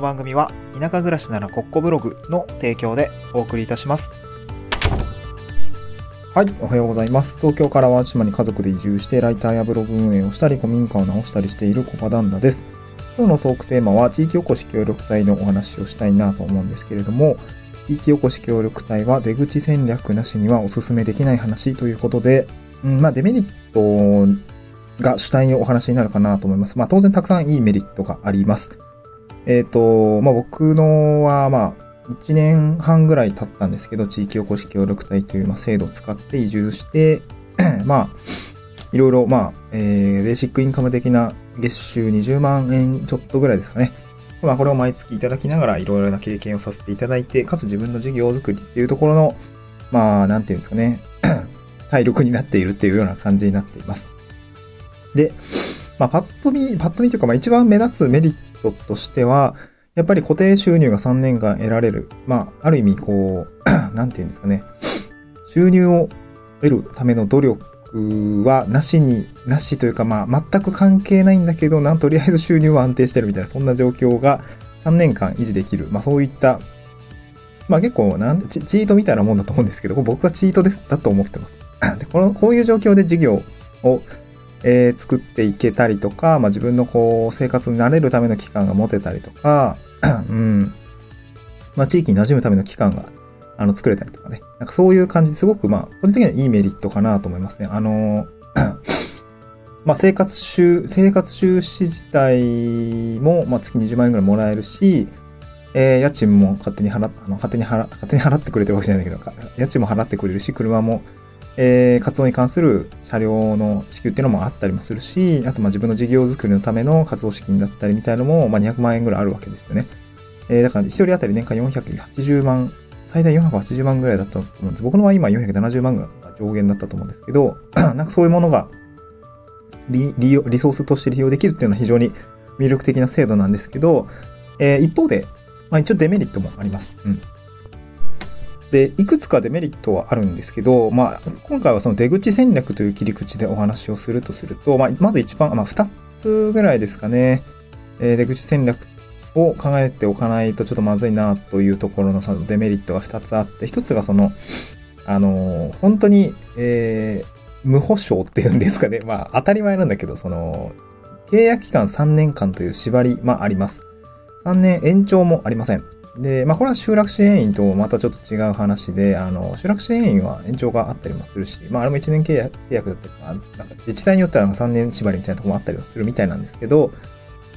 の番組は田舎暮らしならコッコブログの提供でお送りいたします。はい、おはようございます。東京から淡島に家族で移住して、ライターやブログ運営をしたり、古民家を直したりしているコパダンダです。今日のトークテーマは、地域おこし協力隊のお話をしたいなと思うんですけれども、地域おこし協力隊は出口戦略なしにはお勧めできない話ということで、うん、まあデメリットが主体のお話になるかなと思います。まあ当然たくさんいいメリットがあります。えっ、と、まあ僕のは、まあ、1年半ぐらい経ったんですけど、地域おこし協力隊という、まあ、制度を使って移住して、まあ、いろいろ、まあ、えー、ベーシックインカム的な月収20万円ちょっとぐらいですかね。まあ、これを毎月いただきながら、いろいろな経験をさせていただいて、かつ自分の事業作りっていうところの、まあ、なんていうんですかね、体力になっているっていうような感じになっています。で、まあ、パッと見、パッと見というか、まあ、一番目立つメリットトとしては、やっぱり固定収入が3年間得られる。まあ、ある意味、こう、なんていうんですかね。収入を得るための努力はなしに、なしというか、まあ、全く関係ないんだけど、なんとりあえず収入は安定してるみたいな、そんな状況が3年間維持できる。まあ、そういった、まあ結構なんチ、チートみたいなもんだと思うんですけど、僕はチートです、だと思ってます。で、この、こういう状況で事業をえー作っていけたりとか、まあ、自分のこう生活に慣れるための期間が持てたりとか、うん。まあ、地域に馴染むための期間が、あの、作れたりとかね。なんかそういう感じですごく、まあ、個人的にはいいメリットかなと思いますね。あの まあ、生活収、生活収支自体も、まあ、月20万円ぐらいもらえるし、えー家賃も勝手に払っ、あの、勝手に払、勝手に払ってくれてるわけじゃないけど、家賃も払ってくれるし、車も、えー活動に関する車両の支給っていうのもあったりもするし、あとまあ自分の事業作りのための活動資金だったりみたいなのも、まあ、200万円ぐらいあるわけですよね。えーだから一人当たり年間480万、最大480万ぐらいだったと思うんです。僕の場合今470万が上限だったと思うんですけど、なんかそういうものがリ利用リソースとして利用できるっていうのは非常に魅力的な制度なんですけど、えー一方で、まあ一応デメリットもあります。うん。で、いくつかデメリットはあるんですけど、まあ、今回はその出口戦略という切り口でお話をするとすると、まあ、まず一番、まあ、二つぐらいですかね、えー出口戦略を考えておかないとちょっとまずいなというところのそのデメリットが二つあって、一つがその、あのー本当に、えー無保証っていうんですかね。まあ、当たり前なんだけど、その、契約期間3年間という縛り、まあ、あります。3年延長もありません。で、まあ、これは集落支援員とまたちょっと違う話で、あの、集落支援員は延長があったりもするし、まあ、あれも1年契約だったりとか、なんか自治体によっては3年縛りみたいなとこもあったりもするみたいなんですけど、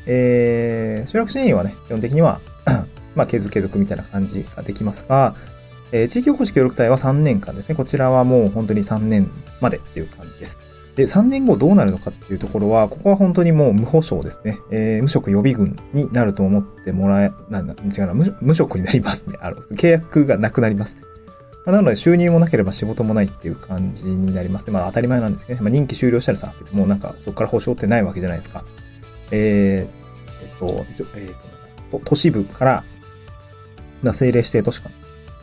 えー、集落支援員はね、基本的には、まあ、継続継続みたいな感じができますが、えー地域おこし協力隊は3年間ですね。こちらはもう本当に3年までっていう感じです。で、3年後どうなるのかっていうところは、ここは本当にもう無保証ですね。えー無職予備軍になると思ってもらえ、なんだ、違うな、無職になりますね。あの、契約がなくなります。まあなので収入もなければ仕事もないっていう感じになりますね。まあ当たり前なんですけどね。まあ任期終了したらさ、別にもうなんかそこから保証ってないわけじゃないですか。えー、えっと、えっと、都市部から、な政令指定都市か、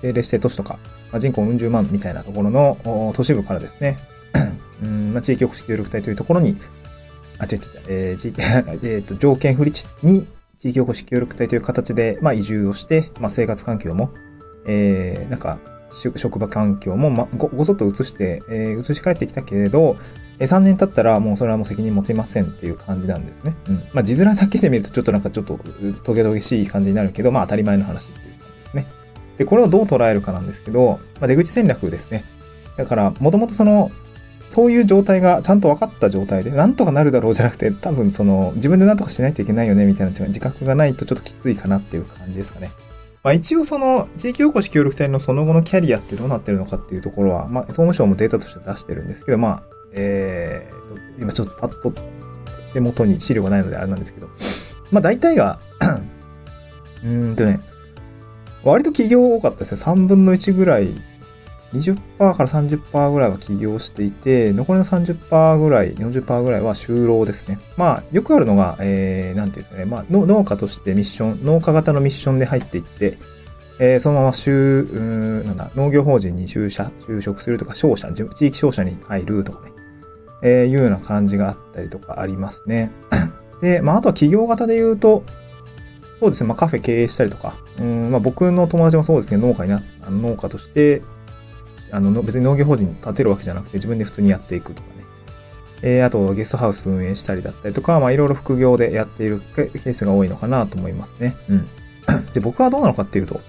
政令指定都市とか、まあ、人口うん十万みたいなところの都市部からですね、うんまあ、地域おこし協力隊というところに、あ、違う違うえー地域、えっと、条件不利地に地域おこし協力隊という形で、まあ、移住をして、まあ、生活環境も、えー、なんか、し職場環境も、ま、ご、ごそっと移して、えー移し帰ってきたけれど、えー3年経ったらもうそれはもう責任持てませんっていう感じなんですね。うん。まあ、字面だけで見るとちょっとなんかちょっとうトゲトゲしい感じになるけど、まあ、当たり前の話っていう感じですね。で、これをどう捉えるかなんですけど、まあ、出口戦略ですね。だから、もともとその、そういう状態がちゃんと分かった状態で、なんとかなるだろうじゃなくて、多分その、自分でなんとかしないといけないよね、みたいな自覚がないとちょっときついかなっていう感じですかね。まあ一応その、地域おこし協力隊のその後のキャリアってどうなってるのかっていうところは、まあ総務省もデータとして出してるんですけど、まあ、えーと、今ちょっとパッと手元に資料がないのであれなんですけど、まあ大体が、うーんとね、割と企業多かったですね。3分の1ぐらい、20%から30%ぐらいは起業していて、残りの30%ぐらい、40%ぐらいは就労ですね。まあ、よくあるのが、えー、なんていうかね、まあ、農家としてミッション、農家型のミッションで入っていって、えーそのまま就、うんなんだ、農業法人に就社、就職するとか、商社、地域商社に入るとかね、えーいうような感じがあったりとかありますね。で、まあ、あとは企業型で言うと、そうですね、まあカフェ経営したりとか、うん、まあ僕の友達もそうですけど、農家にな、あの農家として、あの、別に農業法人立てるわけじゃなくて自分で普通にやっていくとかね。えー、あとゲストハウス運営したりだったりとか、まあいろいろ副業でやっているケースが多いのかなと思いますね。うん。で、僕はどうなのかっていうと、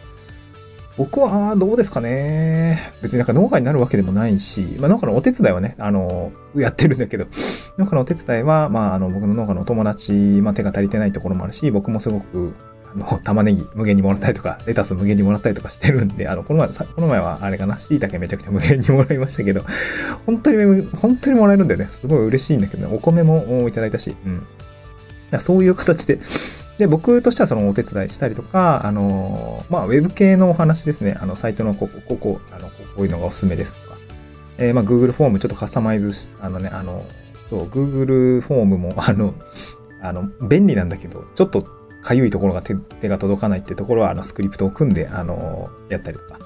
僕はどうですかね。別になんか農家になるわけでもないし、まあ農家のお手伝いはね、あの、やってるんだけど、農家のお手伝いは、まああの僕の農家のお友達、まあ手が足りてないところもあるし、僕もすごく、あの、玉ねぎ無限にもらったりとか、レタス無限にもらったりとかしてるんで、あの、この前、さこの前はあれかな、椎茸めちゃくちゃ無限にもらいましたけど、本当に、本当にもらえるんだよね。すごい嬉しいんだけどね、お米もいただいたし、うん。そういう形で、で、僕としてはそのお手伝いしたりとか、あの、まあ、ウェブ系のお話ですね。あの、サイトのここ、ここ、あの、こういうのがおすすめですとか、えーまあ、Google フォームちょっとカスタマイズし、あのね、あの、そう、Google フォームも、あの、あの、便利なんだけど、ちょっとかゆいところが手手が届かないってところは、あの、スクリプトを組んで、あの、やったりとか、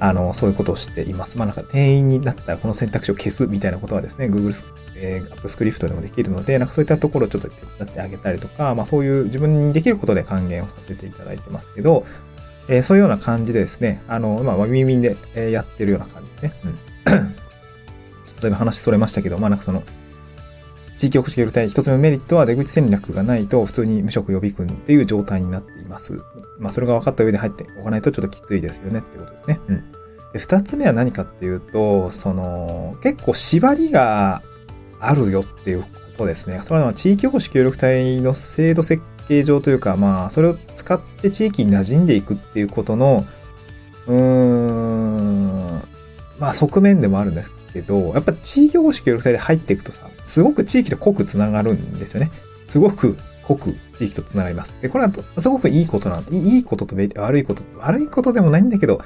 あの、そういうことをしています。まあ、なんか、店員になったらこの選択肢を消すみたいなことはですね、Google ス、えー、アップスクリプトでもできるので、なんかそういったところをちょっと手伝ってあげたりとか、まあ、そういう自分にできることで還元をさせていただいてますけど、えーそういうような感じでですね、あの、まあ、耳耳で、えやってるような感じですね。うん。例えば話それましたけど、まあ、なんかその、地域おこし協力隊一つ目のメリットは出口戦略がないと普通に無職予備軍っていう状態になっています。まあそれが分かった上で入っておかないとちょっときついですよねってことですね。うん。で二つ目は何かっていうと、その、結構縛りがあるよっていうことですね。それは地域おこし協力隊の制度設計上というか、まあそれを使って地域に馴染んでいくっていうことの、うーん、まあ側面でもあるんですけど、やっぱ地域おこし協力隊で入っていくとさ、すごく地域と濃くつながるんですよね。すごく濃く地域とつながります。で、これはすごくいいことなんいいいことと悪いこと、悪いことでもないんだけど、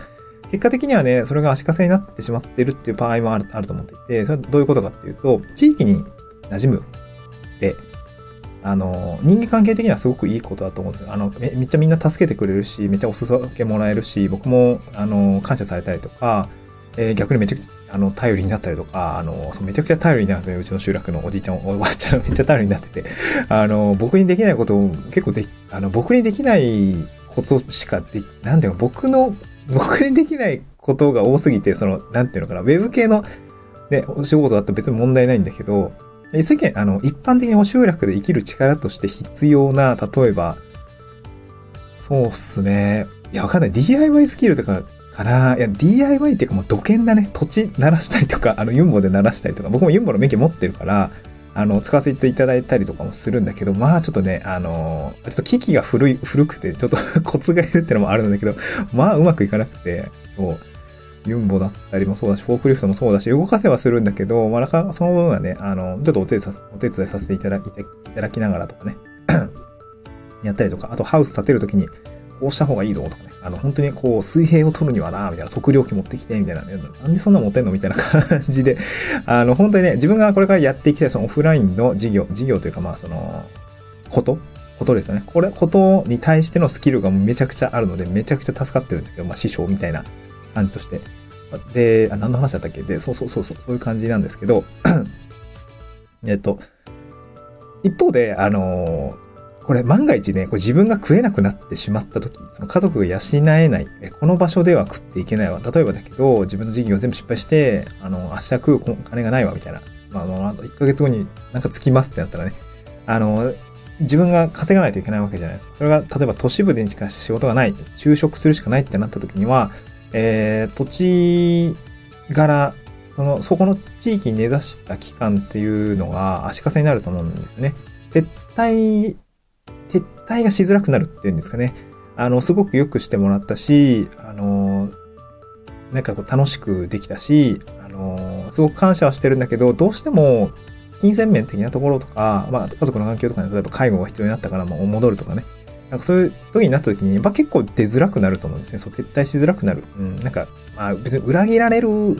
結果的にはね、それが足かせになってしまってるっていう場合もあるあると思っていて、それはどういうことかっていうと、地域に馴染むって、あの、人間関係的にはすごくいいことだと思うんですよ。あの、めめっちゃみんな助けてくれるし、めっちゃお裾分けもらえるし、僕も、あの、感謝されたりとか、えー逆にめちゃくちゃ、あの、頼りになったりとか、あの、そうめちゃくちゃ頼りになるんですよ。うちの集落のおじいちゃん、おばあちゃん、めっちゃ頼りになってて。あの、僕にできないことを結構で、あの、僕にできないことしかで、なんていうの、僕の、僕にできないことが多すぎて、その、なんていうのかな、ウェブ系の、ね、お仕事だと別に問題ないんだけど、世間、あの、一般的にお集落で生きる力として必要な、例えば、そうっすね。いや、わかんない。DIY スキルとかかな。いや、DIY っていうかもう土建だね。土地鳴らしたりとか、あの、ユンボで鳴らしたりとか、僕もユンボの免許持ってるから、あの、使わせていただいたりとかもするんだけど、まあちょっとね、あの、ちょっと機器が古い、古くて、ちょっと コツがいるってのもあるんだけど、まあうまくいかなくて、そう。ユンボだったりもそうだし、フォークリフトもそうだし、動かせはするんだけど、まあなかその部分はね、あの、ちょっとお手伝いさお手伝いさせていただいていただきながらとかね、やったりとか、あとハウス建てるときに、こうした方がいいぞとかね、あの、本当にこう、水平を取るにはな、みたいな、測量器持ってきて、みたいな、なんでそんな持ってんの？みたいな感じで、あの、本当にね、自分がこれからやっていきたい、そのオフラインの事業、事業というか、まあ、その、こと？ことですよね。これ、ことに対してのスキルがめちゃくちゃあるので、めちゃくちゃ助かってるんですけど、まあ、師匠みたいな感じとして。で、あ、何の話だったっけ？で、そうそうそうそう、そういう感じなんですけど、えっと、一方で、あのこれ万が一ね、これ自分が食えなくなってしまった時、その家族が養えない、この場所では食っていけないわ。例えばだけど、自分の事業全部失敗して、あの、明日食う金がないわ、みたいな。まあ、まあ、あと1ヶ月後になんかつきますってなったらね、あの、自分が稼がないといけないわけじゃないですか。それが、例えば都市部でしか仕事がない、就職するしかないってなった時には、えー、土地柄、その、そこの地域に根ざした期間っていうのが足かせになると思うんですね。撤退、撤退がしづらくなるっていうんですかね。あの、すごく良くしてもらったし、あの、なんかこう楽しくできたし、あの、すごく感謝はしてるんだけど、どうしても、金銭面的なところとか、まあ、家族の環境とかに例えば介護が必要になったからもう戻るとかね。なんかそういう時になった時に、まあ結構出づらくなると思うんですね。そう、撤退しづらくなる。うん、なんか、まあ別に裏切られる、こ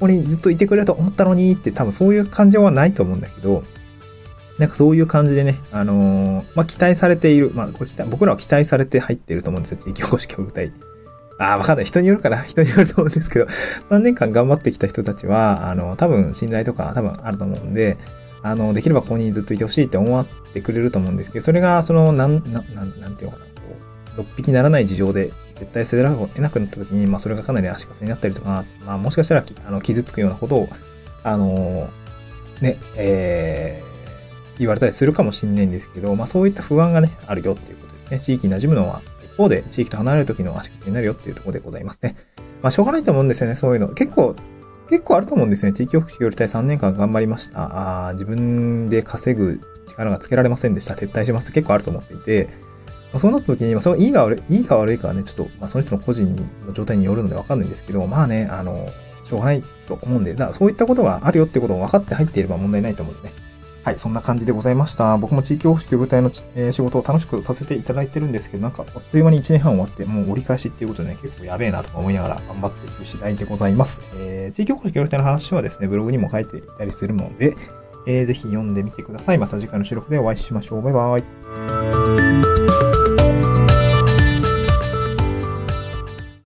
こにずっといてくれると思ったのにって多分そういう感情はないと思うんだけど、なんかそういう感じでね、あのーまあ期待されている、まあこれ期待僕らは期待されて入っていると思うんですよ。地域おこし協力隊。ああ、わかんない。人によるかな。人によると思うんですけど、3年間頑張ってきた人たちは、あの、多分信頼とか多分あると思うんで、あの、できればここにずっといてほしいって思ってくれると思うんですけど、それが、その、なん、なん、なんていうのかな。こう6匹ならない事情で絶対捨てられなくなった時に、まあ、それがかなり足かせになったりとか、まあ、もしかしたらあの傷つくようなことを、あの、ね、えー、言われたりするかもしれないんですけど、まあ、そういった不安がね、あるよっていうことですね。地域に馴染むのは、一方で地域と離れる時の足かせになるよっていうところでございますね。まあ、しょうがないと思うんですよね、そういうの。結構、結構あると思うんですね。地域福祉協力隊3年間頑張りました。あ自分で稼ぐ力がつけられませんでした。撤退します。結構あると思っていて、まあ、そうなった時に、まあ、そのいいか悪い、いいか悪いかはね、ちょっと、まあ、その人の個人の状態によるのでわかんないんですけど、まあね、あの、しょうがないと思うんで、だからそういったことがあるよってことを分かって入っていれば問題ないと思うんでね。はい、そんな感じでございました。僕も地域保守協部隊の、えー、仕事を楽しくさせていただいてるんですけど、なんか、あっという間に1年半終わって、もう折り返しっていうことでね、結構やべえなとか思いながら頑張っていく次第でございます。えー、地域保守協力隊の話はですね、ブログにも書いていたりするので、えー、ぜひ読んでみてください。また次回の収録でお会いしましょう。バイバイ。